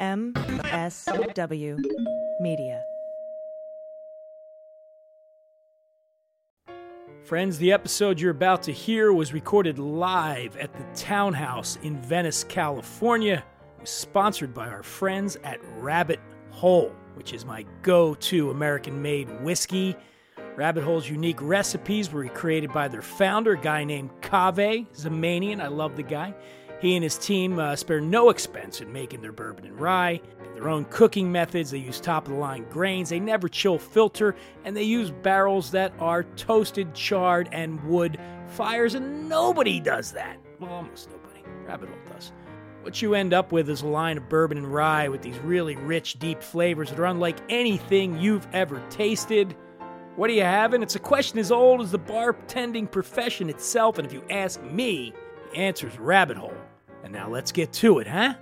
MSW Media. Friends, the episode you're about to hear was recorded live at the Townhouse in Venice, California. It was sponsored by our friends at Rabbit Hole, which is my go to American made whiskey. Rabbit Hole's unique recipes were created by their founder, a guy named Kaveh Zamanian. I love the guy. He and his team uh, spare no expense in making their bourbon and rye. Their own cooking methods, they use top of the line grains, they never chill filter, and they use barrels that are toasted, charred, and wood fires, and nobody does that. Well, almost nobody. Rabbit Hole does. What you end up with is a line of bourbon and rye with these really rich, deep flavors that are unlike anything you've ever tasted. What are you having? It's a question as old as the bartending profession itself, and if you ask me, the answer is rabbit hole. And now let's get to it, huh?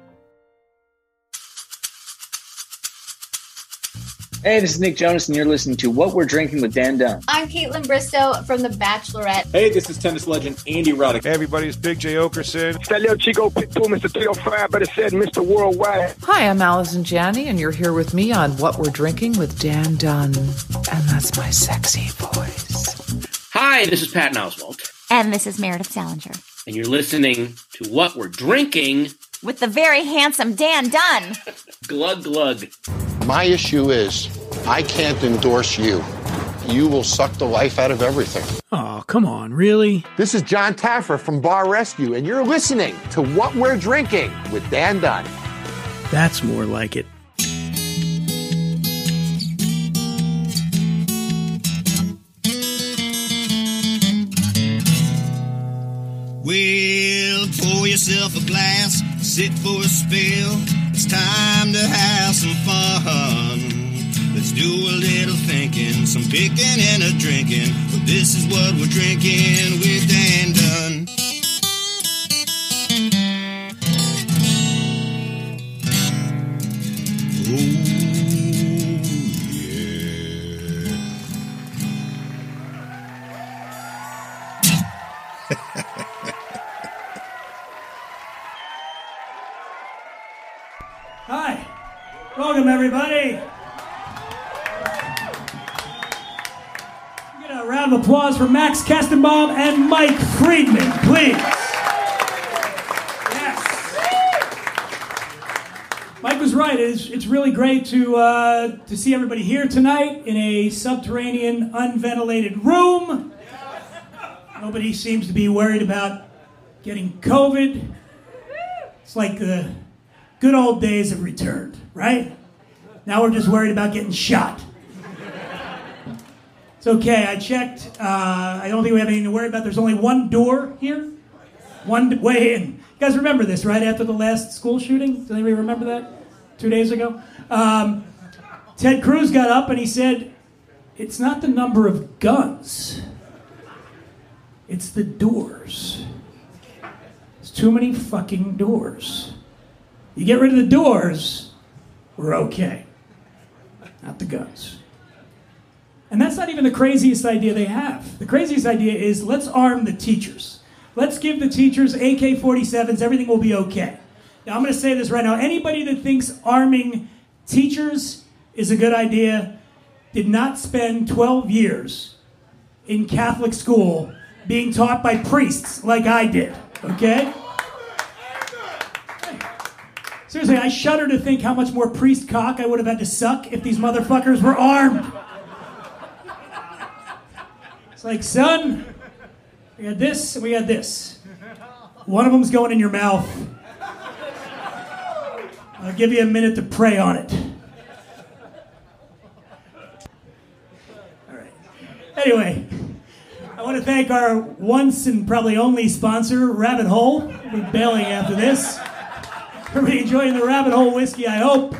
Hey, this is Nick Jonas, and you're listening to What We're Drinking with Dan Dunn. I'm Kaitlyn Bristowe from The Bachelorette. Hey, this is tennis legend Andy Roddick. Hey, everybody, it's Big Jay Oakerson. It's that little Chico Pitbull, Mr. 305, but it said Mr. Worldwide. Hi, I'm Allison Janney, and you're here with me on What We're Drinking with Dan Dunn. And that's my sexy voice. Hi, this is Patton Oswalt. And this is Meredith Salenger. And you're listening to What We're Drinking with the very handsome Dan Dunn. glug, glug. My issue is I can't endorse you. You will suck the life out of everything. Oh, come on, really? This is Jon Taffer from Bar Rescue, and you're listening to What We're Drinking with Dan Dunn. That's more like it. Well, pour yourself a glass, sit for a spell. It's time to have some fun. Let's do a little thinking, some picking and a drinking. But this is what we're drinking with Dan Dunn. Applause for Max Kestenbaum and Mike Friedman, please. Yes. Mike was right. It's, it's really great to, uh, to see everybody here tonight in a subterranean, unventilated room. Nobody seems to be worried about getting COVID. It's like the good old days have returned, right? Now we're just worried about getting shot. It's okay. I checked. Uh, I don't think we have anything to worry about. There's only one door here, one way in. You guys remember this, right? After the last school shooting, does anybody remember that? Two days ago, um, Ted Cruz got up and he said, "It's not the number of guns; it's the doors. It's too many fucking doors." You get rid of the doors, we're okay. Not the guns. And that's not even the craziest idea they have. The craziest idea is let's arm the teachers. Let's give the teachers AK 47s, everything will be okay. Now, I'm going to say this right now. Anybody that thinks arming teachers is a good idea did not spend 12 years in Catholic school being taught by priests like I did, okay? Seriously, I shudder to think how much more priest cock I would have had to suck if these motherfuckers were armed. It's like, son, we got this and we got this. One of them's going in your mouth. I'll give you a minute to pray on it. All right. Anyway, I want to thank our once and probably only sponsor, Rabbit Hole. We'll be bailing after this. Everybody enjoying the Rabbit Hole whiskey, I hope.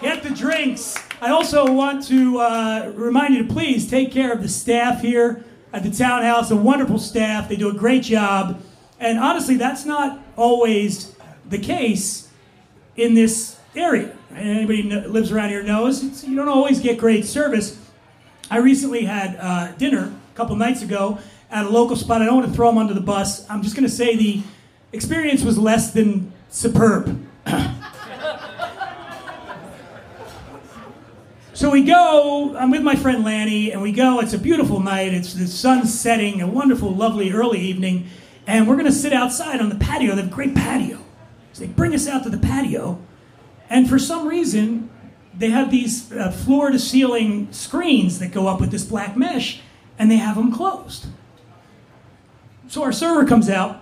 Get the drinks. I also want to uh, remind you to please take care of the staff here at the townhouse. A wonderful staff. They do a great job. And honestly, that's not always the case in this area. Anybody who lives around here knows you don't always get great service. I recently had uh, dinner a couple nights ago at a local spot. I don't want to throw them under the bus. I'm just going to say the experience was less than superb. So we go, I'm with my friend Lanny, and we go. It's a beautiful night. It's the sun setting, a wonderful, lovely early evening. And we're going to sit outside on the patio. They have a great patio. So they bring us out to the patio. And for some reason, they have these uh, floor to ceiling screens that go up with this black mesh, and they have them closed. So our server comes out,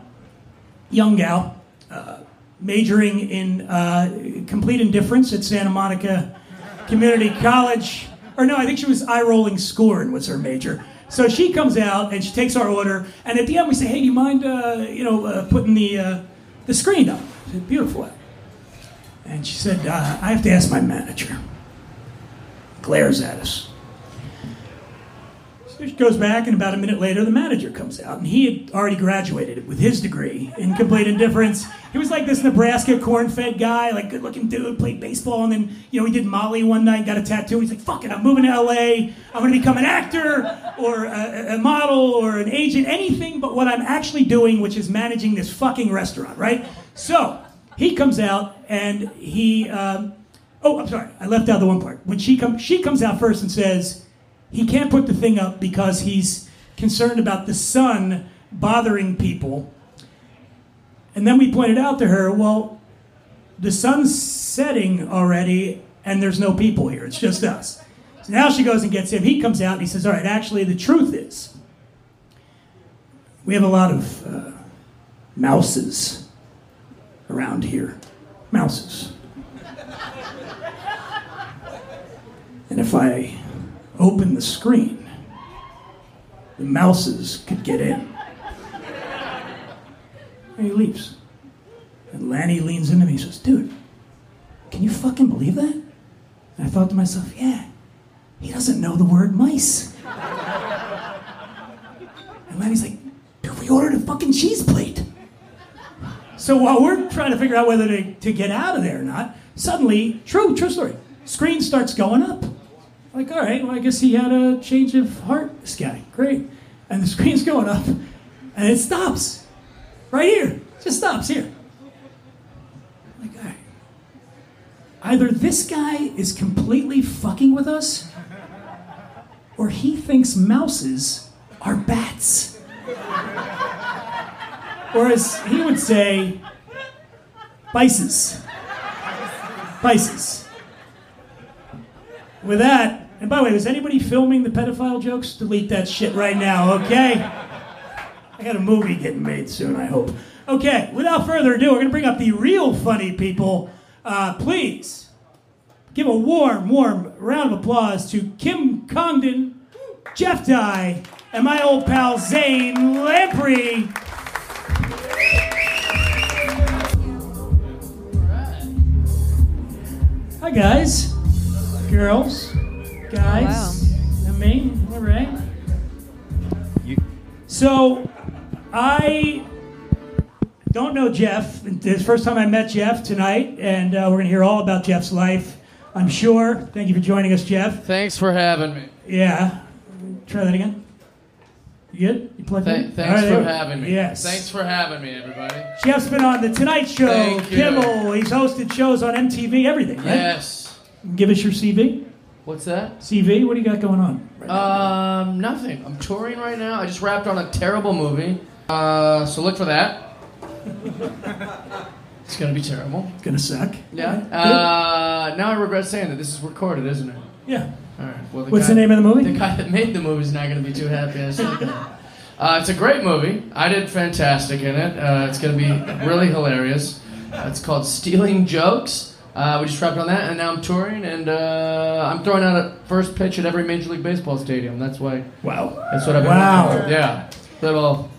young gal, uh, majoring in uh, complete indifference at Santa Monica Community College. Or no, I think she was eye rolling scorn was her major. So she comes out and she takes our order, and at the end we say, "Hey, do you mind, uh, you know, uh, putting the uh, the screen up?" Said, "Beautiful." And she said, uh, "I have to ask my manager." Glares at us. Goes back, and about a minute later, the manager comes out, and he had already graduated with his degree in complete indifference. He was like this Nebraska corn-fed guy, like good-looking dude, played baseball, and then you know he did Molly one night, got a tattoo. He's like, "Fuck it, I'm moving to L.A. I'm to become an actor or a, a model or an agent, anything but what I'm actually doing, which is managing this fucking restaurant, right?" So he comes out and he. Um, oh, I'm sorry, I left out the one part. When she comes, she comes out first and says he can't put the thing up because he's concerned about the sun bothering people. And then we pointed out to her, well, the sun's setting already, and there's no people here. It's just us. So now she goes and gets him. He comes out and he says, all right, actually, the truth is, we have a lot of uh, mouses around here. Mouses. And if I open the screen, the mouses could get in. And he leaves. And Lanny leans into me and says, Dude, can you fucking believe that? And I thought to myself, Yeah, he doesn't know the word mice. And Lanny's like, Dude, we ordered a fucking cheese plate. So while we're trying to figure out whether to, to get out of there or not, suddenly, true, true story, screen starts going up. Like, all right, well, I guess he had a change of heart, this guy. Great. And the screen's going up, and it stops. Right here. Just stops here. Like, all right. Either this guy is completely fucking with us, or he thinks mouses are bats. Or as he would say, bices. Bices. With that, and by the way, was anybody filming the pedophile jokes? Delete that shit right now, okay? I got a movie getting made soon, I hope. Okay, without further ado, we're going to bring up the real funny people. Uh, please give a warm, warm round of applause to Kim Congdon, Jeff Dye, and my old pal Zane Lamprey. Hi, guys, girls, guys, and me. All right. You. So, I don't know Jeff. It's the first time I met Jeff tonight, and uh, we're going to hear all about Jeff's life, I'm sure. Thank you for joining us, Jeff. Thanks for having me. Yeah. Try that again. You good? You plugged Th- in? thanks All right, for there we go. having me. Yes. Thanks for having me, everybody. Jeff's been on The Tonight Show, Thank you. Kimmel. He's hosted shows on MTV, everything, right? Yes. Give us your CV. What's that? CV, what do you got going on? Um, nothing. I'm touring right now. I just wrapped on a terrible movie. Uh, so look for that. it's gonna be terrible. It's gonna suck. Yeah. Uh, now I regret saying that. This is recorded, isn't it? Yeah. All right. Well, What's guy- the name of the movie? The guy that made the movie is not going to be too happy. Uh, it's a great movie. I did fantastic in it. Uh, it's going to be really hilarious. Uh, it's called Stealing Jokes. Uh, we just wrapped on that, and now I'm touring, and uh, I'm throwing out a first pitch at every Major League Baseball stadium. That's why. Wow. That's what I've been. Wow. working. Yeah. Little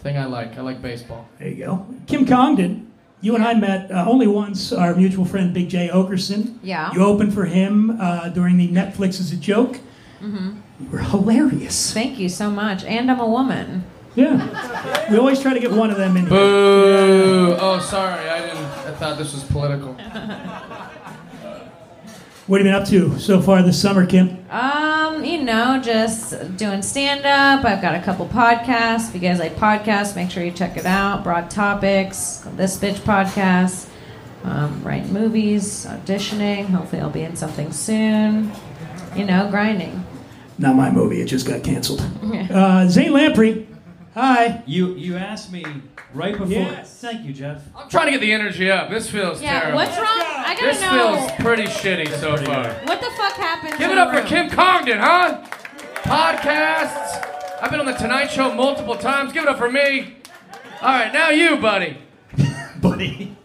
thing I like. I like baseball. There you go. Kim Congdon, you and I met uh, only once. Our mutual friend Big Jay Oakerson. Yeah. You opened for him uh, during the Netflix as a joke. Mm-hmm. You were hilarious. Thank you so much. And I'm a woman. Yeah. We always try to get one of them in here. Boo! Oh, sorry. I didn't. I thought this was political. What have you been up to so far this summer, Kim? Um, you know, just doing stand up. I've got a couple podcasts. If you guys like podcasts, make sure you check it out. Broad Topics, This Bitch Podcast. Um, writing movies, auditioning. Hopefully, I'll be in something soon. you know, grinding. Not my movie. It just got canceled. Uh, Zane Lamprey. Hi. You you asked me right before. Yes. Thank you, Jeff. I'm trying to get the energy up. This feels Yeah, terrible. what's wrong? I gotta This know. feels pretty shitty so far. What the fuck happened? Give it the up for? Kim Congdon, huh? Podcasts. I've been on the Tonight Show multiple times. Give it up for me. All right, now you, buddy. buddy.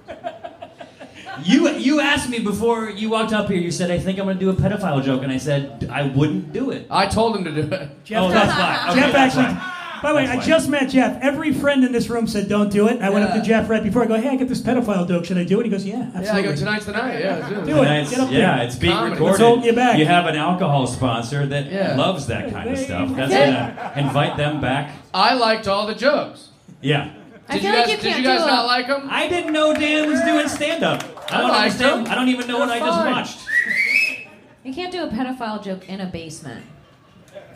You you asked me before you walked up here. You said I think I'm going to do a pedophile joke, and I said I wouldn't do it. I told him to do it. Jeff, oh, that's why. Okay, Jeff that's actually. why. By the way, I just met Jeff. Every friend in this room said don't do it. I went up to Jeff right before. I go, hey, I get this pedophile joke. Should I do it? He goes, yeah, absolutely. Yeah, I go tonight's the night. Yeah, do it. Do it. And it's- Get up yeah, there. it's being Comedy. recorded. What's holding you back? have an alcohol sponsor that Yeah. loves that kind of stuff. That's Yeah. gonna invite them back. I liked all the jokes. Yeah. I Did feel you like guys, you did can't you guys do not a- like them? I didn't know Dan was doing stand up. I I don't liked understand. him. I don't even know what I They're just fine. watched. You can't do a pedophile joke in a basement.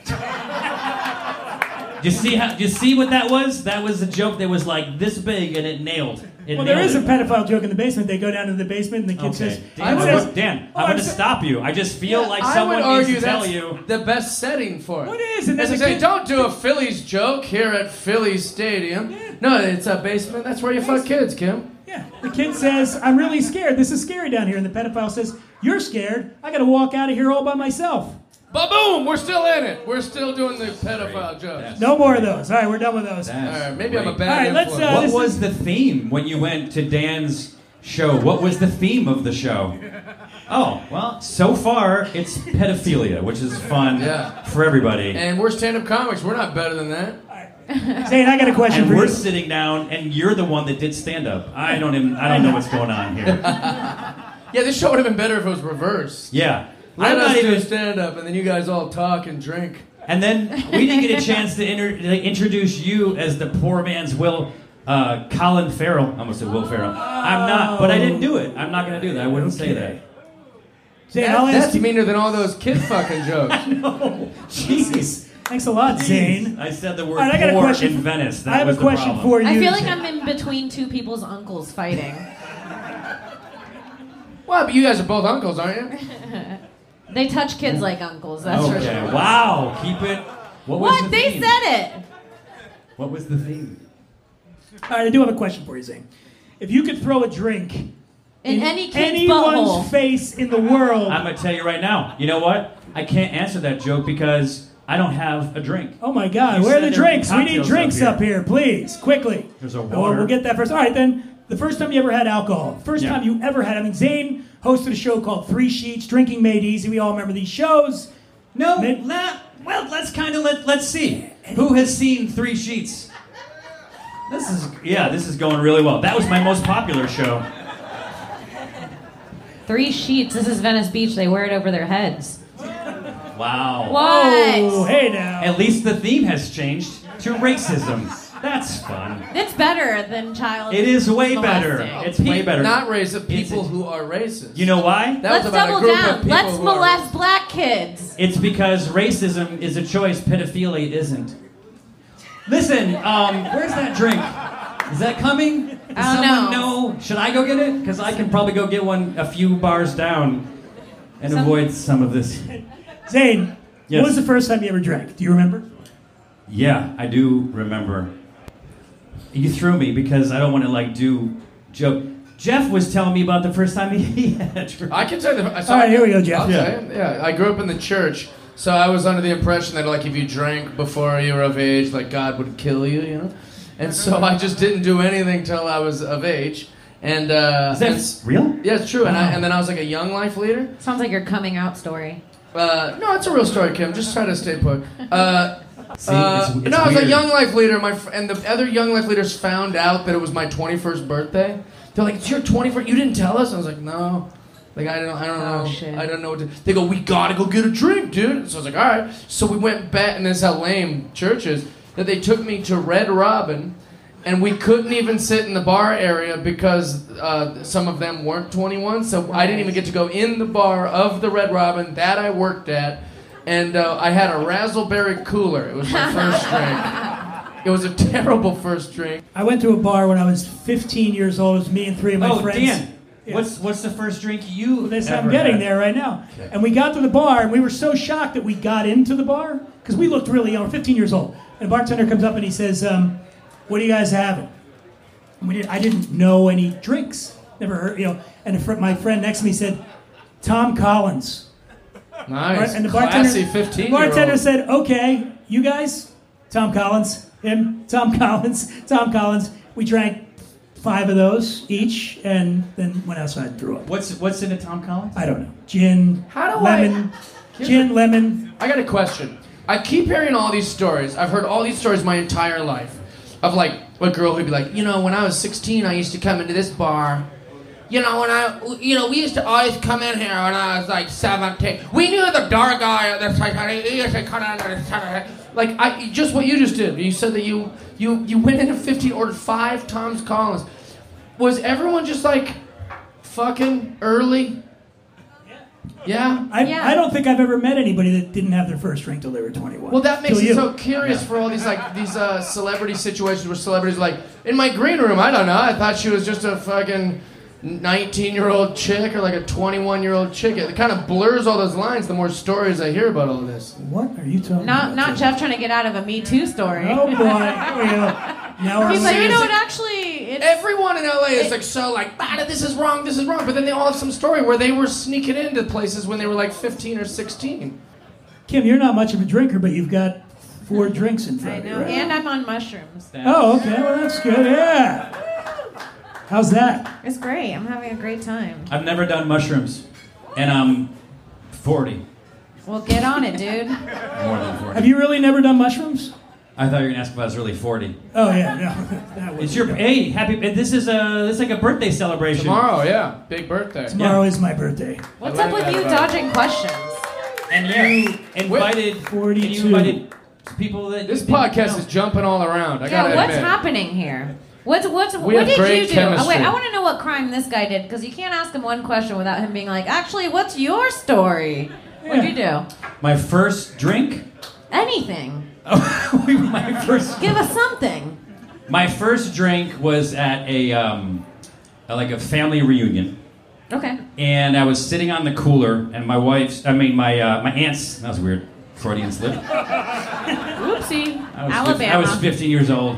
You see how? You see what that was? That was a joke that was like this big and it nailed. It Well, there nailed is a pedophile joke in the basement. They go down to the basement and the kid says, Okay. "I Dan, says, I'm, Dan, Oh, I'm I'm going to stop you. I just feel like I someone would needs argue to tell you. the best setting for it. What is? And As then I the say, kid- don't do a Phillies joke here at Phillies Stadium. No, it's a basement. That's where you fuck kids, Kim. Yeah. The kid says, I'm really scared. This is scary down here. And the pedophile says, You're scared. I got to walk out of here all by myself. Ba boom! We're still in it. We're still doing the pedophile jokes. No more of those. All right, we're done with those. All right, maybe I'm a bad All right, let's, influence. uh, what this was is- the theme when you went to Dan's show? What was the theme of the show? Oh, well, so far it's pedophilia, which is fun Yeah. for everybody. and we're stand-up comics. We're not better than that. Zane, I got a question And for we're you. sitting down, and you're the one that did stand up. I don't even. I don't know what's going on here. Yeah, this show would have been better if it was reversed. Yeah, Let I'm us not do even. stand-up, and then you guys all talk and drink. And then we didn't get a chance to inter- like, introduce you as the poor man's Will. Uh, Colin Farrell. I almost said Will Ferrell. I'm not, but I didn't do it. I'm not going to do that. I wouldn't say that. Zane, That- I'll ask that's you. meaner than all those kid fucking jokes. Jesus. Thanks a lot, Zane. I said the word All right, I got a poor question in for- Venice. That I have was a the question problem. for you. I feel like Zane. I'm in between two people's uncles fighting. well, but you guys are both uncles, aren't you? They touch kids like uncles. That's for Okay. sure. Wow. Keep it. What was What? the They theme? said it. What was the theme? All right, I do have a question for you, Zane. If you could throw a drink In any kid's anyone's butthole. face in the world, I'm gonna tell you right now. You know what? I can't answer that joke because I don't have a drink. oh my God, You where are the there would be drinks? We need drinks up up here, please, quickly. There's a Oh, water. we'll get that first. All right, then. The first time you ever had alcohol. First Yeah. time you ever had. I mean, Zane hosted a show called Three Sheets, Drinking Made Easy. We all remember these shows. No. Mid- la- well, let's kind of let let's see who has seen Three Sheets. This is yeah. This is going really well. That was my most popular show. Three sheets. This is Venice Beach. They wear it over their heads. Wow. What? Oh, hey now. At least the theme has changed to racism. That's fun. It's better than child. It is way better. molesting. It's way better. Not racist. It's- People who are racist. You know why? That Let's was about double a group down. of people Let's who are molest black kids. It's because racism is a choice, pedophilia isn't. Listen, um, where's that drink? Is that coming? Does I don't someone know. know? Should I go get it? Because I can probably go get one a few bars down and Some- avoid some of this. Zane, Yes. what was the first time you ever drank? Do you remember? Yeah, I do remember. You threw me because I don't want to like do joke. Jeff was telling me about the first time he had a drink. I can tell you. The, I saw, All right, here we go, Jeff. I'll Yeah. you. Yeah, I grew up in the church, so I was under the impression that like if you drank before you were of age, like God would kill you, you know. And so I just didn't do anything till I was of age. And uh, Is that and- real? yeah, it's true. And, I, and then I was like a young life leader. Sounds like your coming out story. Uh, no, it's a real story, Kim. Just try to stay put. Uh, See, uh, it's- it's no, I was a young life leader. My fr- and the other young life leaders found out that it was my 21st birthday. They're like, "It's your 21st. You didn't tell us." I was like, "No." Like I don't, I don't Oh, know. shit. I don't know what to. They go, "We gotta go get a drink, dude." So I was like, "All right." So we went back, and this is how lame church is. That they took me to Red Robin, and we couldn't even sit in the bar area because uh, some of them weren't 21. So I didn't even get to go in the bar of the Red Robin that I worked at, and uh, I had a Razzleberry cooler. It was my first drink. It was a terrible first drink. I went to a bar when I was 15 years old. It was me and three of my Oh, friends. Dan. What's what's the first drink you? This ever I'm getting had? there right now. Okay. And we got to the bar, and we were so shocked that we got into the bar because we looked really young, 15 years old. And the bartender comes up and he says, um, "What are you guys having?" And we did, I didn't know any drinks. Never heard, you know. And a fr- my friend next to me said, "Tom Collins." Nice. And the Classy bartender, 15 the bartender said, "Okay, you guys, Tom Collins, him, Tom Collins, Tom Collins." We drank five of those each, and then went outside and threw up. What's what's in a Tom Collins? I don't know. Gin, How do lemon, I? gin, lemon. I got a question. I keep hearing all these stories. I've heard all these stories my entire life of like a girl who'd be like, you know, when I was 16, I used to come into this bar. You know, when I, you know, we used to always come in here when I was like 17. We knew the dark guy at this like, he used to come in there. Like, I, just what you just did. You said that you, you, you went into 15, ordered five Tom's Collins. Was everyone just like fucking early? Yeah. I, I don't think I've ever met anybody that didn't have their first drink till they were 21. Well, that makes me so curious for all these like these uh, celebrity situations where celebrities are like in my green room. I don't know. I thought she was just a fucking nineteen-year-old chick or like a twenty-one-year-old chick. It kind of blurs all those lines. The more stories I hear about all this. What are you talking Not not Jeff trying to get out of a Me Too story. Oh boy, here we go. Now we're He's like, you know, Seriously. it actually. It's, Everyone in LA is like so like, ah, this is wrong, this is wrong. But then they all have some story where they were sneaking into places when they were like fifteen or sixteen. Kim, you're not much of a drinker, but you've got four drinks in I front of you, know, right? and I'm on mushrooms. Oh, okay. Well, that's good. Yeah. How's that? It's great. I'm having a great time. I've never done mushrooms, and I'm 40. Well, get on it, dude. More than 40. Have you really never done mushrooms? I thought you were gonna ask if I was really 40. Oh yeah, no. That was It's your hey happy. Eh, this is a this is like a birthday celebration. Tomorrow, yeah, big birthday. Tomorrow is my birthday. What's up with you dodging questions? And you invited 42. and you invited people that This you didn't podcast know. is jumping all around. I Yeah, gotta what's admit. happening here? What's what's We what have did great you do? Oh, wait. I want to know what crime this guy did because you can't ask him one question without him being like, "Actually, what's your story? What'd you do? My first drink. Anything? my first. Give us something." My first drink was at a um, at like a family reunion, Okay. and I was sitting on the cooler, and my wife's, I mean my uh, my aunt's. That was weird. Freudian slip. Oopsie. I was, Alabama. I was 15 years old.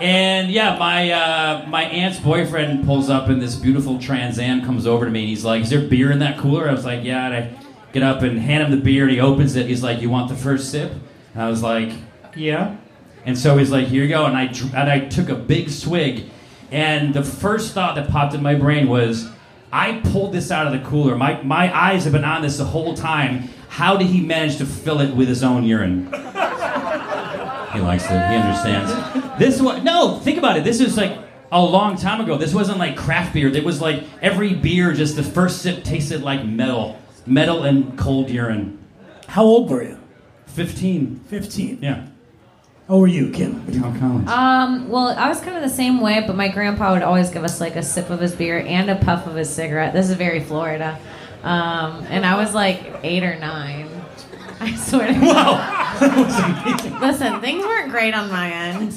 And yeah, my uh, my aunt's boyfriend pulls up in this beautiful Trans Am, comes over to me, and he's like, "Is there beer in that cooler?" I was like, "Yeah." And I get up and hand him the beer, and he opens it. He's like, "You want the first sip?" And I was like, "Yeah." And so he's like, "Here you go." And I and I took a big swig, and the first thought that popped in my brain was, "I pulled this out of the cooler. My my eyes have been on this the whole time. How did he manage to fill it with his own urine?" He likes it. He understands. This one, no. Think about it. This is like a long time ago. This wasn't like craft beer. It was like every beer. Just the first sip tasted like metal, metal and cold urine. How old were you? Fifteen. 15. Yeah. How old were you, Kim? Tom Collins. Um, well, I was kind of the same way, but my grandpa would always give us like a sip of his beer and a puff of his cigarette. This is very Florida. Um, and I was like eight or nine. I swear to God. Listen, things weren't great on my end.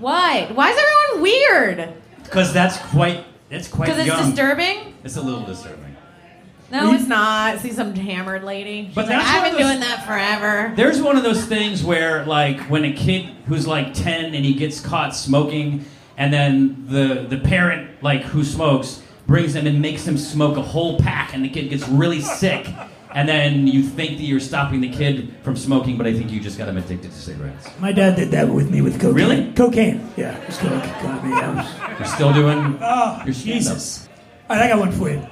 What? Why is everyone weird? Because that's quite. That's quite Because it's young. disturbing? It's a little disturbing. No, it's not. See some hammered lady. She's But like, that's I've been those- doing that forever. There's one of those things where, like, when a kid who's like 10 and he gets caught smoking, and then the the parent, like, who smokes, brings him and makes him smoke a whole pack, and the kid gets really sick, and then you think that you're stopping the kid from smoking, but I think you just got him addicted to cigarettes. My dad did that with me with cocaine. Really? Cocaine. Yeah, it was coke. Got me. I was- You're still doing Oh, your stand-up. Jesus. All right, I got one for you.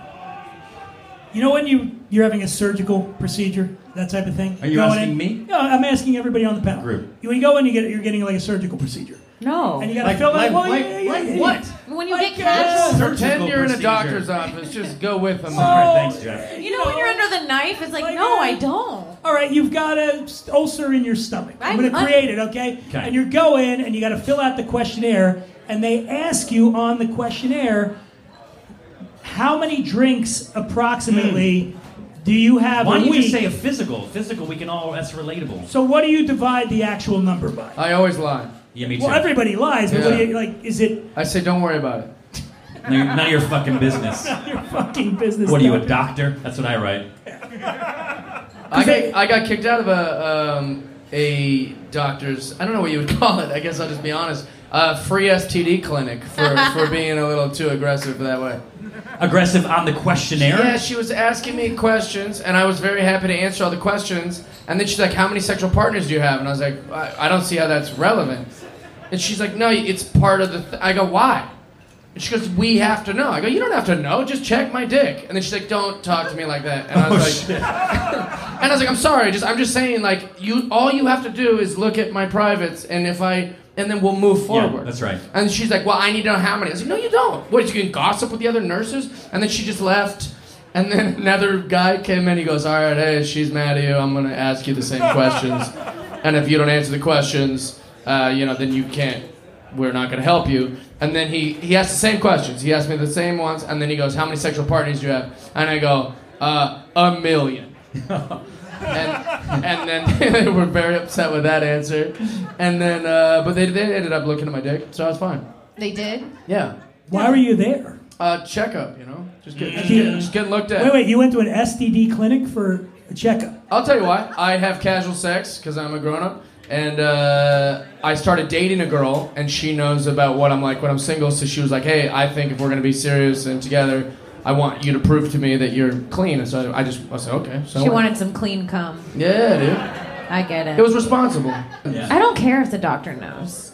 You know when you you're having a surgical procedure, that type of thing. Are you Going asking in- me? No, I'm asking everybody on the panel. Group. You, when you go in, you get you're getting like a surgical procedure, No. and you got to Like- fill like- out. well, like- yeah, yeah, like yeah, yeah. what? When you Like, get uh, cash. Pretend you're in a doctor's office. Just go with them. All right, thanks, Jeff. You know when you're under the knife, it's like, Like, no, uh, I don't. All right, you've got a s- ulcer in your stomach. I'm, I'm going to create it, okay? Okay. And you go in and you got to fill out the questionnaire, and they ask you on the questionnaire how many drinks approximately do you have Why a don't you just say a physical? Physical, we can all, that's relatable. so what do you divide the actual number by? I always lie. Yeah, me too. Well, everybody lies, but what do Yeah. you like? Is it I say, don't worry about it. None of your- none of your fucking business. Your fucking business. What are you, a doctor? doctor? That's what I write. I got, I got kicked out of a um, a doctor's. I don't know what you would call it. I guess I'll just be honest. Uh, free STD clinic for, for being a little too aggressive that way. Aggressive on the questionnaire? Yeah, she was asking me questions, and I was very happy to answer all the questions. And then she's like, "How many sexual partners do you have?" And I was like, "I, I don't see how that's relevant." And she's like, "No, it's part of the." Th-. I go, "Why?" She goes, "We have to know." I go, "You don't have to know. Just check my dick." And then she's like, "Don't talk to me like that." And I was like, and I was like, "I'm sorry. Just I'm just saying, like you, all you have to do is look at my privates, and if I." And then we'll move forward. that's right. And she's like, "Well, I need to know how many." I was like, "No, you don't. What? You can gossip with the other nurses?" And then she just left. And then another guy came in. He goes, "All right, hey, she's mad at you. I'm gonna ask you the same questions, and if you don't answer the questions, uh, you know, then you can't. We're not gonna help you." And then he he asked the same questions. He asked me the same ones, and then he goes, "How many sexual partners do you have?" And I go, uh, "A million. and and then they were very upset with that answer. And then, uh, but they, they ended up looking at my dick, so I was fine. They did? Yeah. Why were you there? Uh, checkup, you know, just getting, just getting, just getting looked at. Wait, wait. You went to an STD clinic for a checkup. I'll tell you why. I have casual sex because I'm a grown up. And uh, I started dating a girl, and she knows about what I'm like when I'm single. So she was like, "Hey, I think if we're gonna be serious and together, I want you to prove to me that you're clean." And so I just I said, "Okay." So She wanted some clean cum. Yeah, dude. I get it. It was responsible. Yeah. I don't care if the doctor knows.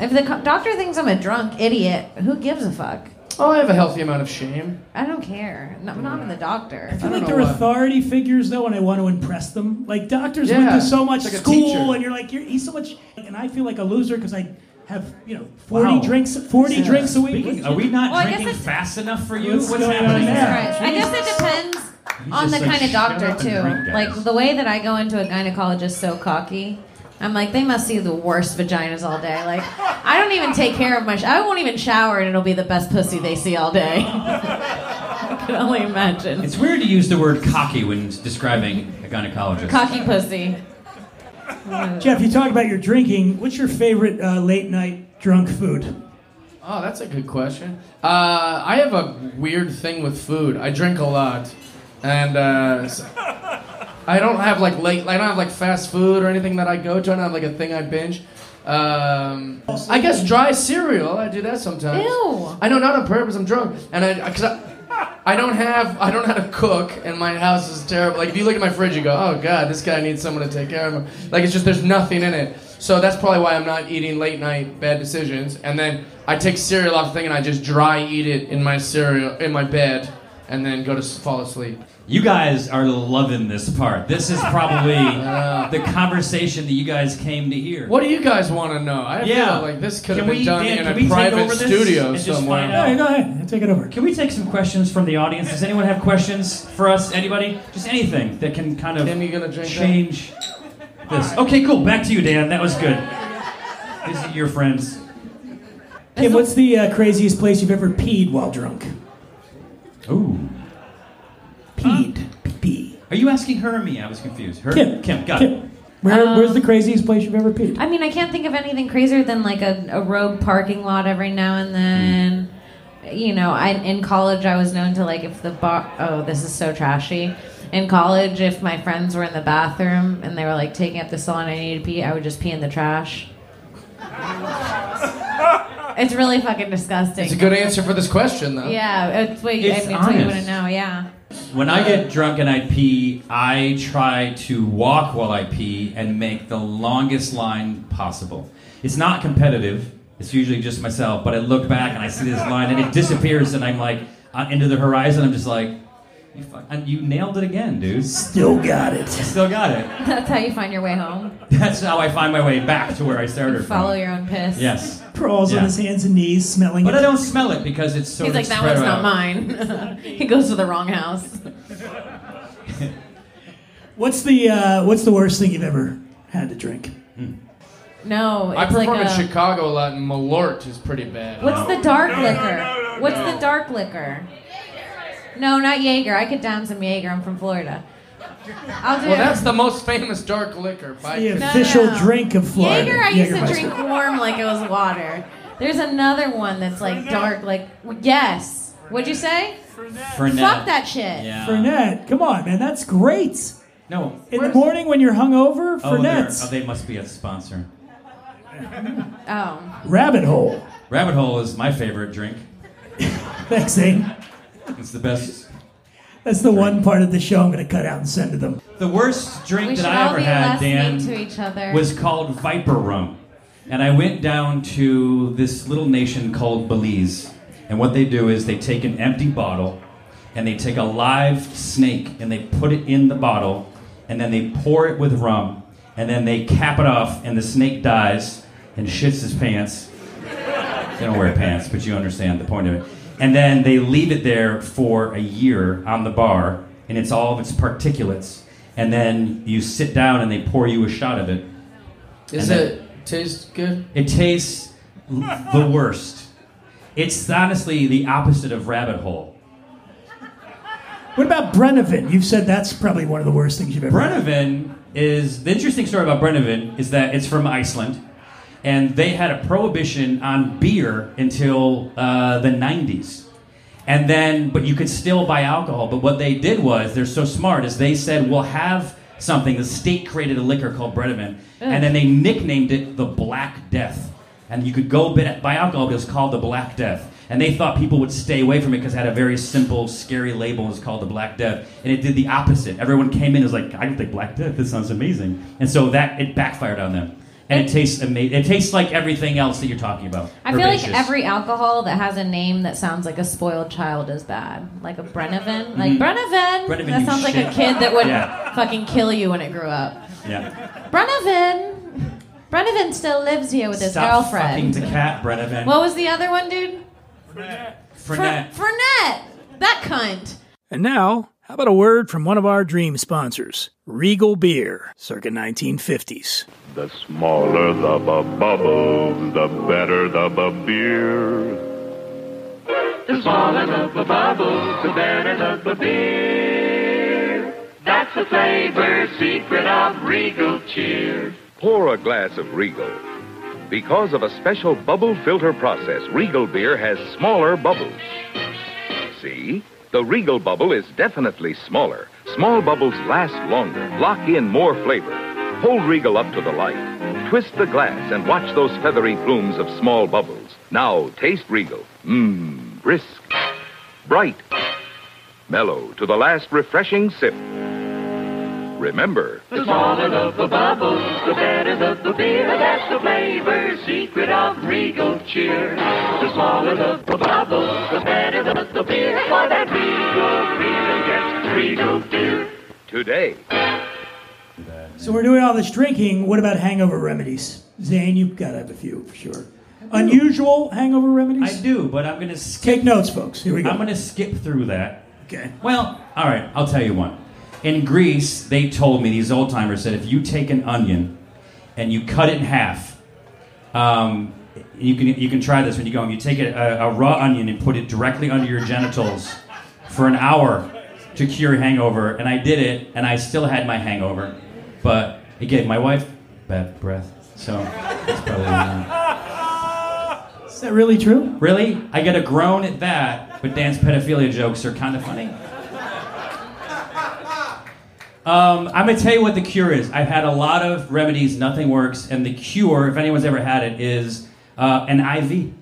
If the co- doctor thinks I'm a drunk idiot, who gives a fuck? Oh, I have a healthy amount of shame. I don't care. No, I'm not in the doctor. I feel like they're authority figures though, and I want to impress them. Like doctors Yeah, went to so much it's like school, and you're like, you're, he's so much, and I feel like a loser because I have you know 40 Wow. drinks, 40 Yeah. drinks a week. Speaking- are we not Well, drinking fast enough for you? What's What's, going happening there? there? I guess it depends on the like, kind of doctor too. drink. Like the way that I go into a gynecologist so cocky. I'm like, they must see the worst vaginas all day. Like, I don't even take care of my. Sh- I won't even shower, and it'll be the best pussy they see all day. I can only imagine. It's weird to use the word cocky when describing a gynecologist. Cocky pussy. Jeff, you talk about your drinking. What's your favorite uh, late night drunk food? Oh, that's a good question. Uh, I have a weird thing with food. I drink a lot, and uh, s- I don't have like late. I don't have like fast food or anything that I go to. I don't have like a thing I binge. Um, I guess dry cereal. I do that sometimes. Ew. I know, not on purpose. I'm drunk, and I because I, I don't have I don't know how to cook, and my house is terrible. Like if you look at my fridge, you go, oh god, this guy needs someone to take care of him. Like it's just there's nothing in it. So that's probably why I'm not eating late night bad decisions. And then I take cereal off the thing and I just dry eat it in my cereal in my bed, and then go to fall asleep. You guys are loving this part. This is probably Uh, the conversation that you guys came to hear. What do you guys want to know? I Yeah. feel like this could have been we- done Dan, in a we private studio somewhere. find out? Yeah, go ahead. Take it over. Can we take some questions from the audience? Does anyone have questions for us? Anybody? Just anything that can kind of Tim, you gonna drink that? change this. Okay, cool. Back to you, Dan. That was good. These are your friends. Kim, what's the uh, craziest place you've ever peed while drunk? Ooh. Peed. Are you asking her or me? I was confused. Her? Kim. Kim. Got Kim. it. Where, Um, where's the craziest place you've ever peed? I mean, I can't think of anything crazier than like a, a rogue parking lot every now and then. You know, I in college I was known to like if the bar. Oh, this is so trashy. In college, if my friends were in the bathroom and they were like taking up the stall and I needed to pee, I would just pee in the trash. It's really fucking disgusting. It's a good answer for this question, though. Yeah, it's what, you- It's I mean, it's what you want honest. to know. Yeah. When I get drunk and I pee, I try to walk while I pee and make the longest line possible. It's not competitive. It's usually just myself. But I look back and I see this line and it disappears, and I'm like uh, into the horizon. I'm just like, you, fuck, and you nailed it again, dude. Still got it. Still got it. That's how you find your way home. That's how I find my way back to where I started Follow from. your own piss. Yes. Crawls Yeah. on his hands and knees, smelling But it. I don't smell it because it's so. He's like, that spread one's not mine. he goes to the wrong house. What's the uh, What's the worst thing you've ever had to drink? No, it's I perform like in a, Chicago a lot, and Malort is pretty bad. What's the dark liquor? What's the dark liquor? No, not Jaeger. I could down some Jaeger. I'm from Florida. I'll do Well, that's the most famous dark liquor. By The No, official no. drink of Florida. Jaeger, I used to Jägermeister. drink warm like it was water. There's another one that's like dark, like yes. What'd you say? Fernet. Fuck that shit. Yeah. Fernet. Come on, man. That's great. No. In the morning when you're hungover, Oh, they're- Fernets. oh, they must be a sponsor. Oh. Rabbit hole. Rabbit Hole is my favorite drink. Thanks, Zane. It's the best. That's the one part of the show I'm going to cut out and send to them. The worst drink We that I ever had, Dan, to each other. was called Viper Rum. And I went down to this little nation called Belize. And what they do is they take an empty bottle and they take a live snake and they put it in the bottle and then they pour it with rum and then they cap it off and the snake dies and shits his pants. They don't wear pants, but you understand the point of it. And then they leave it there for a year on the bar, and it's all of its particulates. And then you sit down and they pour you a shot of it. Is And then- it taste good? It tastes l- the worst. It's honestly the opposite of rabbit hole. What about Brennivin? You've said that's probably one of the worst things you've ever had. Is the interesting story about Brennivin is that it's from Iceland, and they had a prohibition on beer until uh, the 90s. And then, but you could still buy alcohol. But what they did was, they're so smart, is they said, we'll have something. The state created a liquor called Brennivin, and then they nicknamed it the Black Death. And you could go buy alcohol, but it was called the Black Death. And they thought people would stay away from it because it had a very simple, scary label. It was called the Black Death. And it did the opposite. Everyone came in and was like, I can think Black Death. This sounds amazing. And so that, it backfired on them. And it tastes amazing. It tastes like everything else that you're talking about. I feel like every alcohol that has a name that sounds like a spoiled child is bad. Like a Brennivin. Like Mhm. Brennivin. Brennivin, that you sounds like a kid that would Yeah. fucking kill you when it grew up. Yeah. Brennivin. Brennivin still lives here with his Stop girlfriend. fucking to cat, Brennivin. What was the other one, dude? Fernet. Fernet. That cunt. And now, how about a word from one of our dream sponsors, Regal Beer, circa 1950s. The smaller the bu- bubbles, the better the bu- beer. The smaller the bu- bubbles, the better the bu- beer. That's the flavor secret of Regal Cheer. Pour a glass of Regal. Because of a special bubble filter process, Regal beer has smaller bubbles. See? The Regal bubble is definitely smaller. Small bubbles last longer, lock in more flavor. Hold Regal up to the light. Twist the glass and watch those feathery plumes of small bubbles. Now taste Regal. Mmm, brisk, bright, mellow to the last refreshing sip. Remember, The smaller the bu- bubbles, the better the beer. That's the flavor secret of Regal Cheer. The smaller the bu- bubbles, the better the, the beer. For that Regal feeling gets Regal beer. today. So we're doing all this drinking. What about hangover remedies? Zane, you've got to have a few for sure. Unusual hangover remedies? I do, but I'm going to skip. Take notes, folks. Here we go. I'm going to skip through that. Okay. Well, all right, I'll tell you one. In Greece, they told me, these old timers said, if you take an onion and you cut it in half, um, you, can, you can try this when you go home. You take a, a, a raw onion and put it directly under your genitals for an hour to cure hangover. And I did it, and I still had my hangover. But it gave my wife bad breath. So that's probably. not. Is that really true? Really? I get a groan at that, but Dan's pedophilia jokes are kind of funny. Um, I'm gonna tell you what the cure is. I've had a lot of remedies, nothing works, and the cure, if anyone's ever had it, is uh, an IV.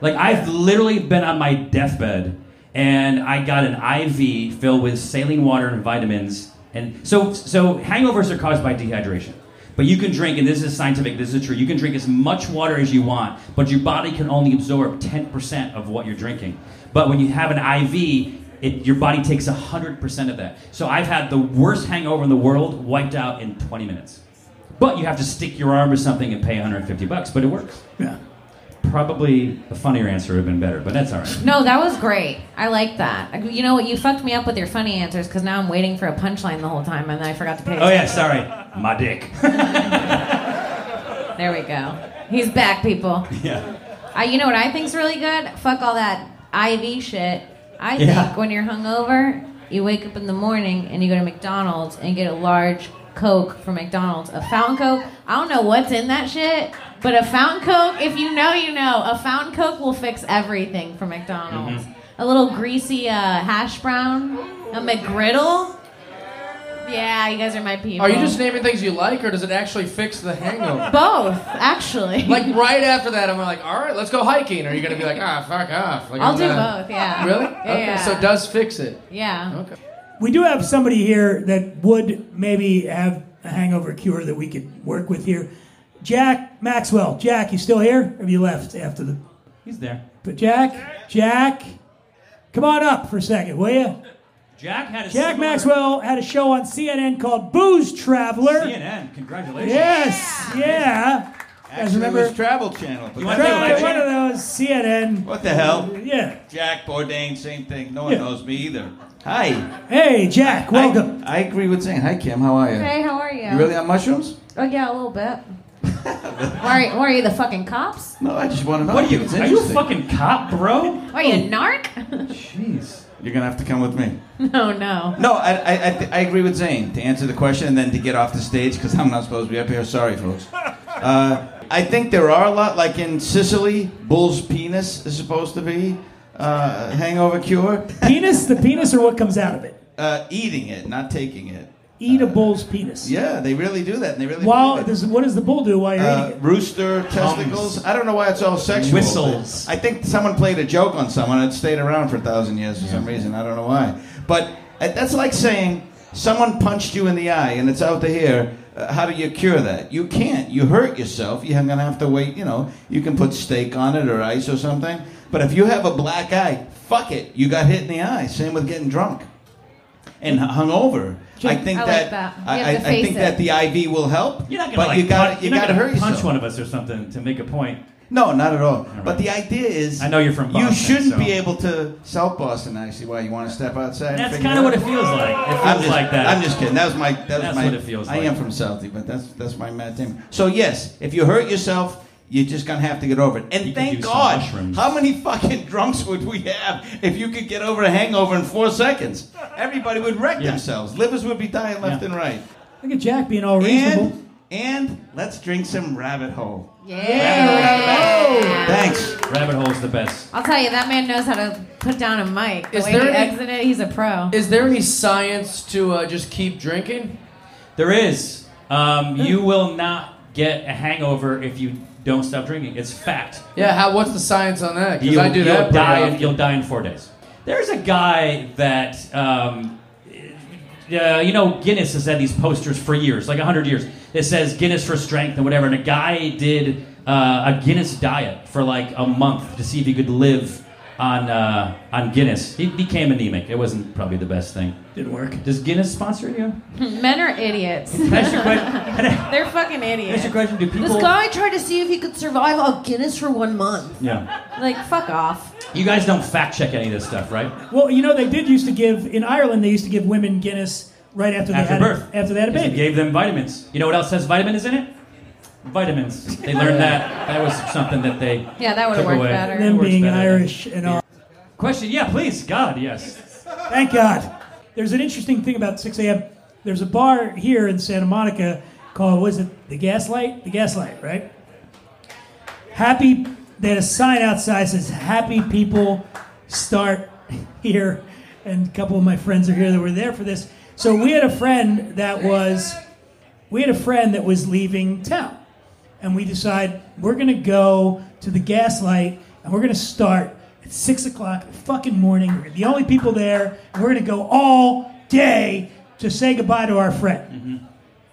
Like I've literally been on my deathbed, and I got an IV filled with saline water and vitamins, and so so hangovers are caused by dehydration. But you can drink, and this is scientific, this is true. You can drink as much water as you want, but your body can only absorb 10% of what you're drinking. But when you have an IV, it, your body takes 100% of that. So I've had the worst hangover in the world wiped out in 20 minutes. But you have to stick your arm to something and pay 150 bucks, but it works. Yeah. Probably a funnier answer would have been better, but that's all right. No, that was great. I like that. You know what? You fucked me up with your funny answers because now I'm waiting for a punchline the whole time and then I forgot to pay Oh, yeah, sorry. My dick. There we go. He's back, people. yeah. I, you know what I think's really good? Fuck all that IV shit. I Yeah. think when you're hungover, you wake up in the morning and you go to McDonald's and get a large Coke from McDonald's, a fountain Coke. I don't know what's in that shit, But a fountain coke, if you know, you know. A fountain coke will fix everything for McDonald's. Mhm. A little greasy uh, hash brown, a McGriddle. Yeah, you guys are my people. Are you just naming things you like, or does it actually fix the hangover? both? Actually, Like right after that, I'm like, all right, let's go hiking. Or are you gonna be like, ah, fuck off? Like, I'll I'm do not- both. Yeah. Really? Yeah. Okay, yeah. so it does fix it. yeah. Okay. We do have somebody here that would maybe have a hangover cure that we could work with here. Jack Maxwell. Jack, you still here? Or have you left after the? He's there. But Jack, Jack, come on up for a second, will you? Jack had a Jack similar- Maxwell had a show on CNN called Booze Traveler. CNN. Congratulations. Yes, yeah. Guys, Actually, remember? it was Travel Channel. But You that's want Tra- to one of those CNN. What the hell? Yeah. Jack Bourdain, same thing. No one Yeah. knows me either. Hi. Hey, Jack, welcome. I, I agree with saying hi, Kim. How are you? Hey, how are you? You really on mushrooms? Oh yeah, a little bit. why, are, why are you the fucking cops? No, I just want to know. What are you? Are you a fucking cop, bro? Are you a narc? Jeez. You're gonna have to come with me. no, no. No, I I, I, th- I agree with Zane to answer the question and then to get off the stage because I'm not supposed to be up here. Sorry, folks. Uh, I think there are a lot, like in Sicily, bull's penis is supposed to be uh, hangover cure. Penis, the penis, or what comes out of it? Uh, eating it, not taking it. Eat a bull's penis. Yeah, they really do that, and they really While believe it. does, what does the bull do while you're Uh, eating it? rooster testicles. I don't know why it's all sexual. Whistles. I think someone played a joke on someone and it stayed around for a thousand years for some reason. I don't know why. But uh, that's like saying someone punched you in the eye and it's out to here. Uh, how do you cure that? You can't. You hurt yourself. You're gonna have to wait. You know, you can put steak on it or ice or something. But if you have a black eye, fuck it. You got hit in the eye. Same with getting drunk and hungover. I think I like that, that. I, I, I think it. that the IV will help. You're not gonna but like you got punch, you got to hurt punch yourself. one of us or something to make a point. No, not at all. But the idea is, I know you're from You shouldn't so- be able to South Boston. I see why you want to step outside. and That's kind of what it feels like. It feels I'm just, like that. I'm just kidding. That was my. That was That's my. what it feels I like. am from Southie, but that's that's my mad thing. So yes, if you hurt yourself, you're just gonna have to get over it. And You thank God, how many fucking drunks would we have if you could get over a hangover in four seconds? Everybody would wreck Yeah. themselves. Livers would be dying left Yeah. and right. Look at Jack being all reasonable. And and let's drink some rabbit hole. Yeah. Thanks. Rabbit hole's the best. I'll tell you, that man knows how to put down a mic. The Is way there he any- exits it, he's a pro. Is there any science to uh, just keep drinking? There is. Um, you will not get a hangover if you don't stop drinking. It's fact. Yeah. How? What's the science on that? Because I do you'll that. die. In, you'll die in four days. There's a guy that um, uh, you know Guinness has had these posters for years, like hundred years. It says Guinness for strength and whatever. And a guy did uh, a Guinness diet for like a month to see if he could live on uh, on Guinness. He became anemic. It wasn't probably the best thing. Didn't work. Does Guinness sponsor you? Men are idiots. That's your question. They're fucking idiots. That's your question. Do people? This guy tried to see if he could survive a Guinness for one month. Yeah. Like, fuck off. You guys don't fact check any of this stuff, right? Well, you know they did used to give in Ireland. They used to give women Guinness right after they After had birth. A, after they had a Because baby. It gave them vitamins. You know what else has vitamins in it? Vitamins. They learned that. That was something that they Yeah, that would've took worked away. better. Them works being better. Irish and all. Question? Yeah, please. God, yes. Thank God. There's an interesting thing about 6 a.m. There's a bar here in Santa Monica called, was it the Gaslight? The Gaslight, right? Happy, they had a sign outside says, Happy people start here. And a couple of my friends are here that were there for this. So we had a friend that was, we had a friend that was leaving town. And we decide we're going to go to the Gaslight and we're going to start at 6 o'clock in the fucking morning. We're the only people there. We're going to go all day to say goodbye to our friend. Mm-hmm.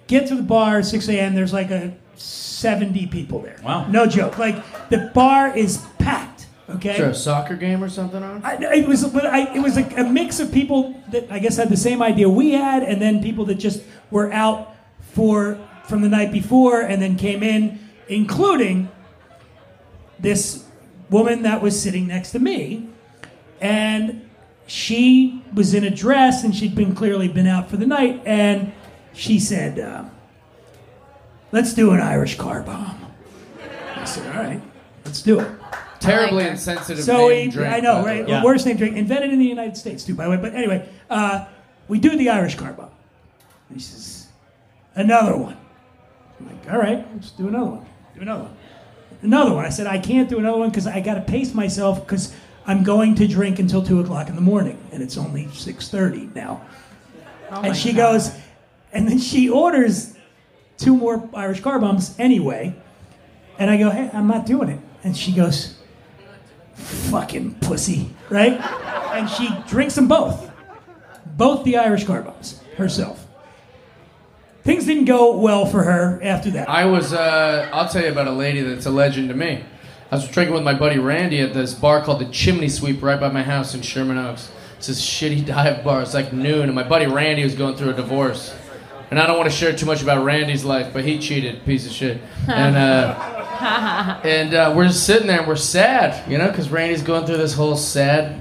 Get to the bar at 6 a.m. There's like a 70 people there. Wow. No joke. Like the bar is packed. Okay. Is there a soccer game or something on? I, it was, but I, it was a, a mix of people that I guess had the same idea we had, and then people that just were out for from the night before and then came in, including this woman that was sitting next to me, and she was in a dress and she'd been clearly been out for the night, and she said, uh, "Let's do an Irish car bomb." I said, "All right, let's do it." Terribly insensitive So name we, drink, I know, right? way. The worst name drink invented in the United States too, by the way. But anyway, uh, we do the Irish car bomb. He says, another one. I'm like, all right, let's do another one. Do another one. Another one. I said, I can't do another one because I got to pace myself because I'm going to drink until 2 o'clock in the morning. And it's only 6.30 now. Oh and she goes, and then she orders two more Irish car bombs anyway. And I go, hey, I'm not doing it. And she goes, fucking pussy, right? and she drinks them both. Both the Irish car bombs herself. Things didn't go well for her after that. I was, uh, I'll tell you about a lady that's a legend to me. I was drinking with my buddy Randy at this bar called the Chimney Sweep right by my house in Sherman Oaks. It's this shitty dive bar. It's like noon, and my buddy Randy was going through a divorce. And I don't want to share too much about Randy's life, but he cheated, piece of shit. And uh, and uh, we're just sitting there and we're sad, you know, because Randy's going through this whole sad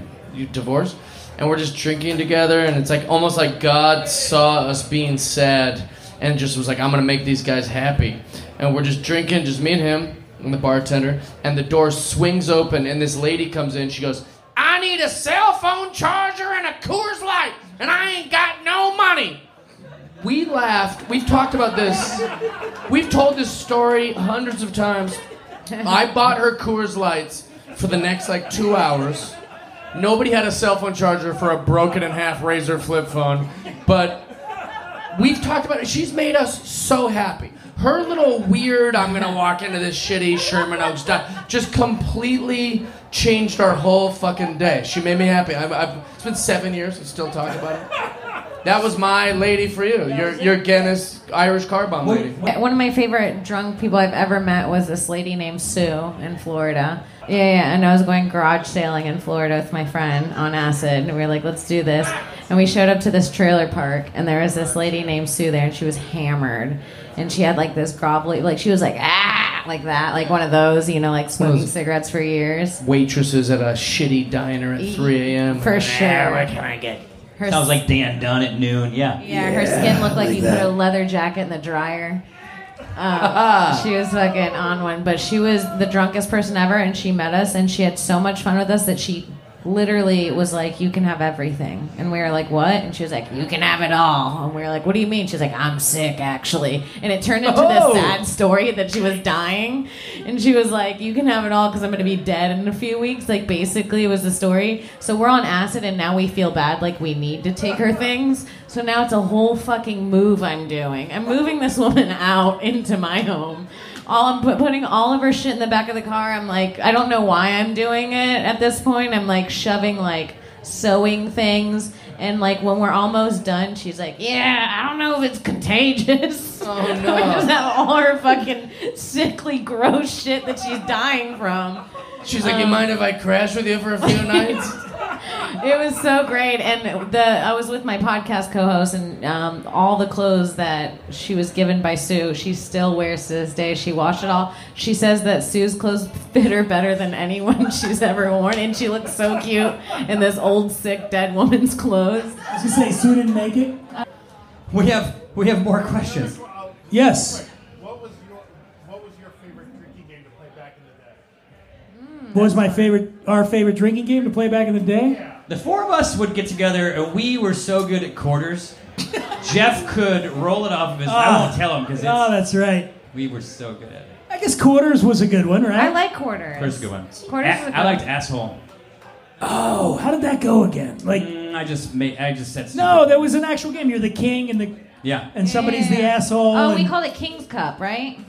divorce, and we're just drinking together, and it's like almost like God saw us being sad and just was like, I'm gonna make these guys happy, and we're just drinking, just me and him and the bartender, and the door swings open, and this lady comes in, she goes, I need a cell phone charger and a Coors Light, and I ain't got no money. We laughed. We've talked about this. We've told this story hundreds of times. I bought her Coors Lights for the next like two hours. Nobody had a cell phone charger for a broken in half razor flip phone, but we've talked about it. She's made us so happy. Her little weird, I'm gonna walk into this shitty Sherman Oaks dive, just completely changed our whole fucking day. She made me happy. I've, I've, it's been seven years. I still talk about it. That was my lady for you. Your your Guinness Irish car bomb lady. One of my favorite drunk people I've ever met was this lady named Sue in Florida. Yeah, yeah, and I was going garage sailing in Florida with my friend on acid, and we were like, let's do this. And we showed up to this trailer park, and there was this lady named Sue there, and she was hammered. And she had like this grovelly, like she was like, ah, like that, like one of those, you know, like smoking those- cigarettes for years. Waitresses at a shitty diner at 3 a.m. For sure. what can I get? Her Sounds like Dan Dunn at noon. Yeah. Yeah, her skin looked like, you put a leather jacket in the dryer. Um, she was fucking on one, but she was the drunkest person ever, and she met us, and she had so much fun with us that she literally was like, "You can have everything," and we were like, "What?" And she was like, "You can have it all," and we were like, "What do you mean?" She's like, "I'm sick, actually," and it turned into Oh. this sad story that she was dying, and she was like, "You can have it all because I'm gonna be dead in a few weeks." Like basically, it was the story. So we're on acid, and now we feel bad, like we need to take her things. So now it's a whole fucking move I'm doing. I'm moving this woman out into my home. All I'm put, putting all of her shit in the back of the car. I'm like, I don't know why I'm doing it at this point. I'm like shoving like sewing things. And like when we're almost done, she's like, "Yeah, I don't know if it's contagious." Oh we just have all her fucking sickly, gross shit that she's dying from. She's like, you Um, mind if I crash with you for a few nights? it was so great, and the I was with my podcast co-host, and um, all the clothes that she was given by Sue, she still wears to this day. She washed it all. She says that Sue's clothes fit her better than anyone she's ever worn, and she looks so cute in this old, sick, dead woman's clothes. I was gonna say Sue didn't make it. We have we have more questions. Yes. Mm-hmm. was my favorite? Our favorite drinking game to play back in the day? The four of us would get together, and we were so good at quarters. Jeff could roll it off of his. I ah. won't tell him because Oh, ah, that's right. we were so good at it. I guess quarters was a good one, right? I like quarters. Quarters is a good one. Quarters A- is a I good liked one. asshole. Oh, how did that go again? Like, Mm, I just made. I just said. no, there was an actual game. You're the king, and the Yeah. and somebody's the asshole. Oh, we and- called it King's Cup, right?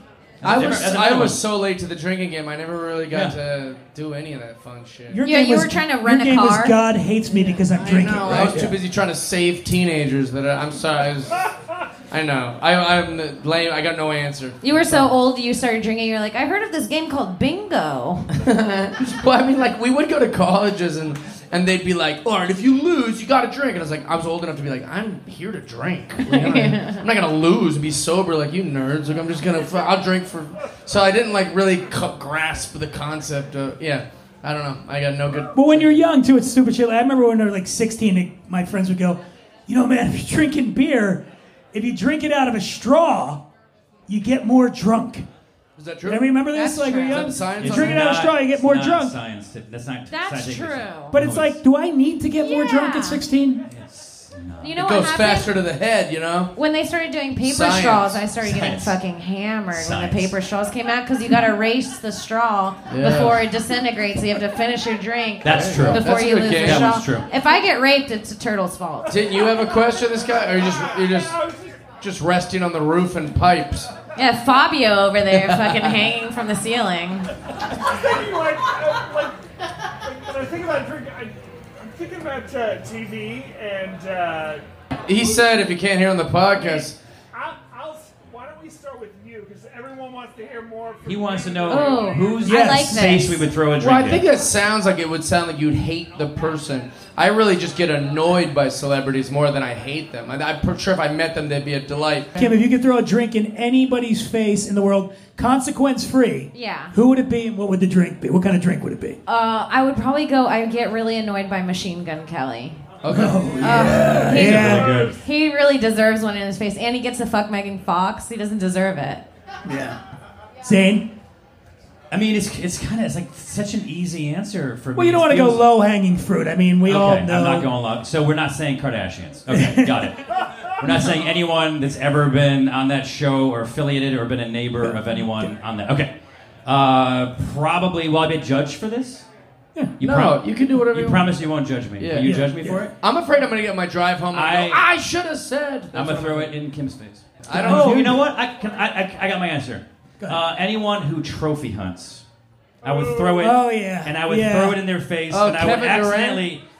I was different- that's a I different was so late to the drinking game. I never really got Yeah. to do any of that fun shit. Your Yeah, you was- were trying to rent your a game car. was God hates me because I'm drinking. No, right? I was too busy trying to save teenagers. That I, I'm sorry. I, was, I know. I, I'm the lame. I got no answer. You were so old, you started drinking. You're like, I heard of this game called Bingo. well, I mean, like we would go to colleges and and they'd be like, "All right, if you lose, you got to drink." And I was like, I was old enough to be like, "I'm here to drink. You know what I mean? I'm not gonna lose and be sober like you nerds. Like I'm just gonna, I'll drink for." So I didn't like really co- grasp the concept of yeah. I don't know. I got no good. But when you're young too, it's stupid shit. I remember when I was like 16, my friends would go, "You know, man, if you're drinking beer, if you drink it out of a straw, you get more drunk." Is that true? Anybody remember this? That's like when true. you're young, science you drink it out of a straw, you get more not drunk. Science. That's not. That's scientific. true. But it's like, do I need to get more drunk Yeah. at 16? You know it what goes happened? faster to the head, you know? When they started doing paper Science. straws, I started getting Science. fucking hammered Science. when the paper straws came out because you got to race the straw Yeah. before it disintegrates. So you have to finish your drink. That's true. Before That's a you good lose game. the That straw. one's true. If I get raped, it's a turtle's fault. Didn't you have a question, this guy? Or you just you're just just resting on the roof and pipes? Yeah, Fabio over there fucking hanging from the ceiling. thinking like, uh, like, like when I think about drink, I, I'm thinking about uh, TV and uh, He said if you can't hear on the podcast, I'll, I'll, why don't we start with you because everyone wants to hear more. From He wants to know Oh, whose I like face we would throw a drink well, I in. think it sounds like it would sound like you'd hate the person. I really just get annoyed by celebrities more than I hate them. I, I'm sure if I met them, they'd be a delight. Kim, if you could throw a drink in anybody's face in the world, consequence free, Yeah. who would it be and what would the drink be? What kind of drink would it be? Uh, I would probably go. I get really annoyed by Machine Gun Kelly. Okay. yeah, he, yeah. good. he really deserves one in his face, and he gets to fuck Megan Fox. He doesn't deserve it. Yeah. Zane? I mean, it's it's kind of it's like such an easy answer for me. Well, you don't want to go low hanging fruit. I mean, we okay, all know. I'm not going low. So we're not saying Kardashians. Okay, got it. We're not saying anyone that's ever been on that show or affiliated or been a neighbor of anyone on that. Okay. Uh, probably. Will I be judged for this? Yeah. You No, prom- you can do whatever You you want. promise you won't judge me. Yeah. Will you Yeah. judge me for it? I'm afraid I'm gonna get my drive home. And I- go, I should have said. I'm gonna what throw it in Kim's face. I don't. Oh, you know what? I, can, I, I, I got my answer. Uh, anyone who trophy hunts, I would throw it. Oh, yeah. And I would Yeah. throw it in their face, Oh, and I would accidentally.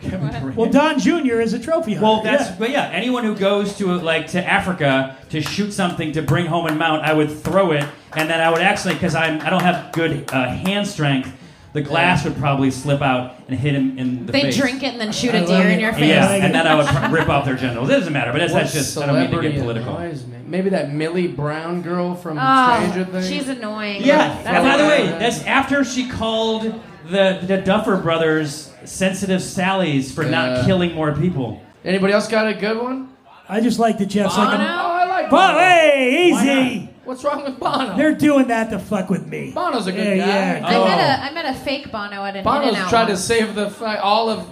Kevin Durant. Well, Don Jr. is a trophy hunter. Well, that's yeah. but yeah. Anyone who goes to like to Africa to shoot something to bring home and mount, I would throw it, and then I would actually because I'm I don't have good uh, hand strength. The glass would probably slip out and hit him in the They face. They drink it and then shoot I a deer in your face. Yeah, and then I would pr- rip off their genitals. It doesn't matter, but that's, that's just I don't mean to get political. annoys me? Maybe that Millie Brown girl from Oh, Stranger Things. she's annoying. Yeah. That's by the way, that's after she called the the Duffer Brothers sensitive Sallies for Yeah. not killing more people. Anybody else got a good one? I just like that Jeff's like, Oh, I like Bono. Bono. Hey, Why easy. What's wrong with Bono? They're doing that to fuck with me. Bono's a good Yeah, guy. yeah. I Oh. met a I met a fake Bono at an Bono's In-N-Out tried to save the fi- all of.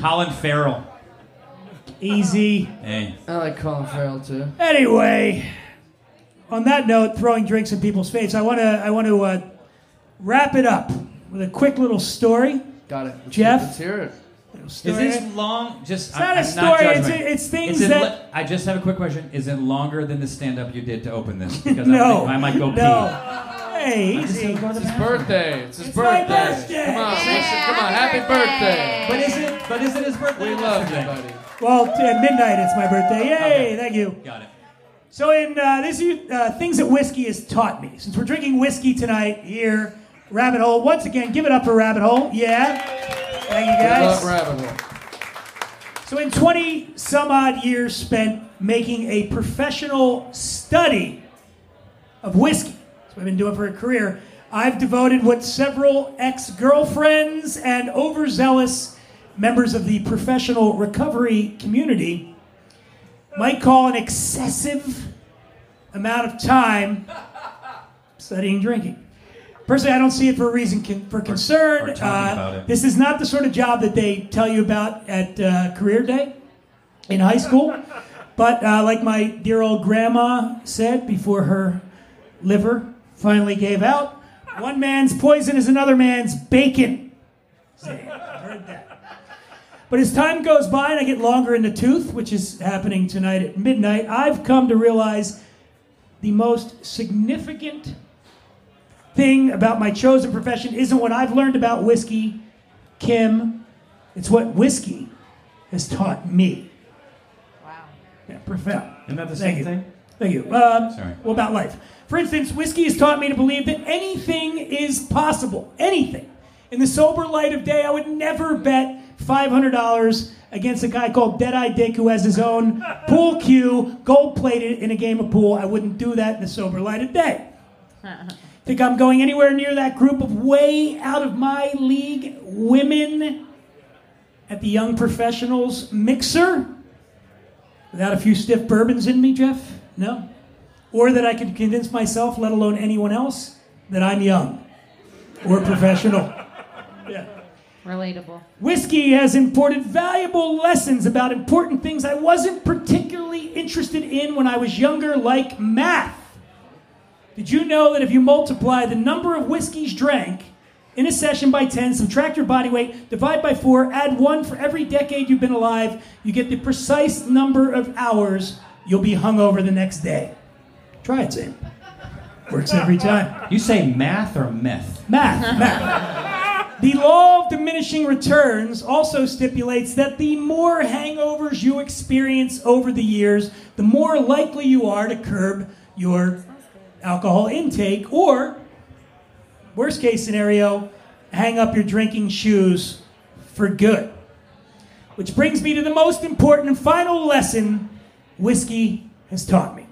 Colin Farrell. Easy. Hey. I like Colin Farrell too. Anyway, on that note, throwing drinks in people's face, I want to I want to uh, wrap it up with a quick little story. Got it. Let's- Jeff? let's hear it. Little Is this long? Just It's not I'm, a I'm story, Not it's- judging. it's things Is it that- li- I just have a quick question. Is it longer than the stand-up you did to open this? Because No. I, think I might go No. pee. Hey, easy. gotta go to the It's his birthday. It's his It's my birthday. birthday. Come on, Yeah, make come on, happy happy birthday. But is it? But is it his birthday? We love you, buddy. Well, t- at midnight it's my birthday. Yay! Okay. Thank you. Got it. So, in uh, this uh, things that whiskey has taught me, since we're drinking whiskey tonight here, Rabbit Hole. Once again, give it up for Rabbit Hole. Yeah. Thank you Good guys. luck, rabbit hole. So, in 20 some odd years spent making a professional study of whiskey, that's what I've been doing for a career, I've devoted what several ex girlfriends and overzealous members of the professional recovery community might call an excessive amount of time studying drinking. Personally, I don't see it for a reason con- for concern. or talking Uh. This is not the sort of job that they tell you about at uh, career day in high school. But uh, like my dear old grandma said before her liver finally gave out, one man's poison is another man's bacon. See, I've heard that. But as time goes by and I get longer in the tooth, which is happening tonight at midnight, I've come to realize the most significant thing about my chosen profession isn't what I've learned about whiskey, Kim. It's what whiskey has taught me. Wow. Yeah, profound. Isn't that the Thank same you. thing? Thank you. Um, Sorry. Well, about life. For instance, whiskey has taught me to believe that anything is possible. Anything. In the sober light of day, I would never bet $500 against a guy called Deadeye Dick who has his own pool cue, gold plated in a game of pool. I wouldn't do that in the sober light of day. Think I'm going anywhere near that group of way out of my league women at the young professionals mixer? Without a few stiff bourbons in me, Jeff? No. Or that I could convince myself, let alone anyone else, that I'm young or professional. Yeah. Relatable. Whiskey has imported valuable lessons about important things I wasn't particularly interested in when I was younger, like math. Did you know that if you multiply the number of whiskeys drank in a session by 10, subtract your body weight, divide by 4, add 1 for every decade you've been alive, you get the precise number of hours you'll be hungover the next day? Try it, Sam. Works every time. You say math or myth? Math, math. The law of diminishing returns also stipulates that the more hangovers you experience over the years, the more likely you are to curb your alcohol intake, or, worst case scenario, hang up your drinking shoes for good. Which brings me to the most important and final lesson whiskey has taught me,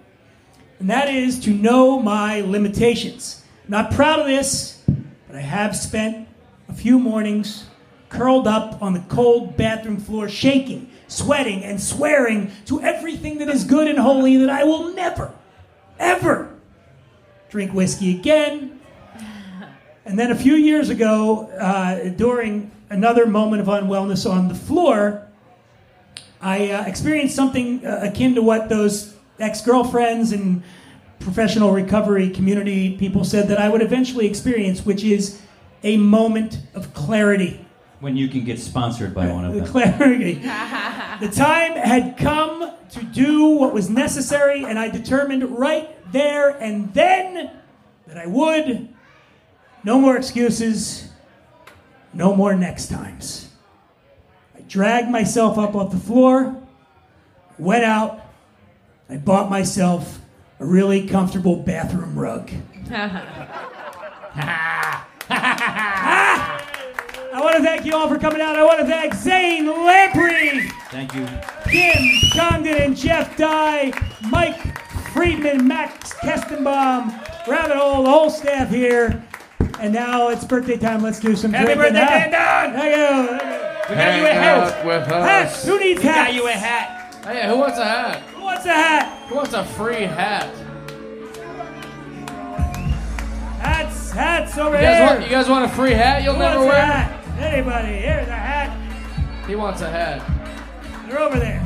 and that is to know my limitations. Not proud of this, but I have spent a few mornings curled up on the cold bathroom floor, shaking, sweating, and swearing to everything that is good and holy that I will never, ever drink whiskey again. And then a few years ago, uh, during another moment of unwellness on the floor, I uh, experienced something uh, akin to what those ex girlfriends and professional recovery community people said that I would eventually experience, which is a moment of clarity. When you can get sponsored by one of them. clarity. the time had come to do what was necessary, and I determined right there and then that I would. No more excuses, no more next times. I dragged myself up off the floor, went out, I bought myself a really comfortable bathroom rug. Ah! I want to thank you all for coming out. I want to thank Zane Lamprey, Thank you. Kim Congdon, and Jeff Dye, Mike Friedman, Max Kestenbaum, Rabbit Hole, the whole staff here. And now it's birthday time. Let's do some Happy drinking, birthday, huh? Dan Dunn! Thank you. Thank you. We got you a hat. out with Hats. Who needs We got you a hat. Hey, who wants a hat? Who wants a hat? Who wants a free hat? Hats, hats over You guys, here. want, you guys want a free hat you'll Who never wants a wear? hat? Anybody? Here's a hat. He wants a hat. They're over there.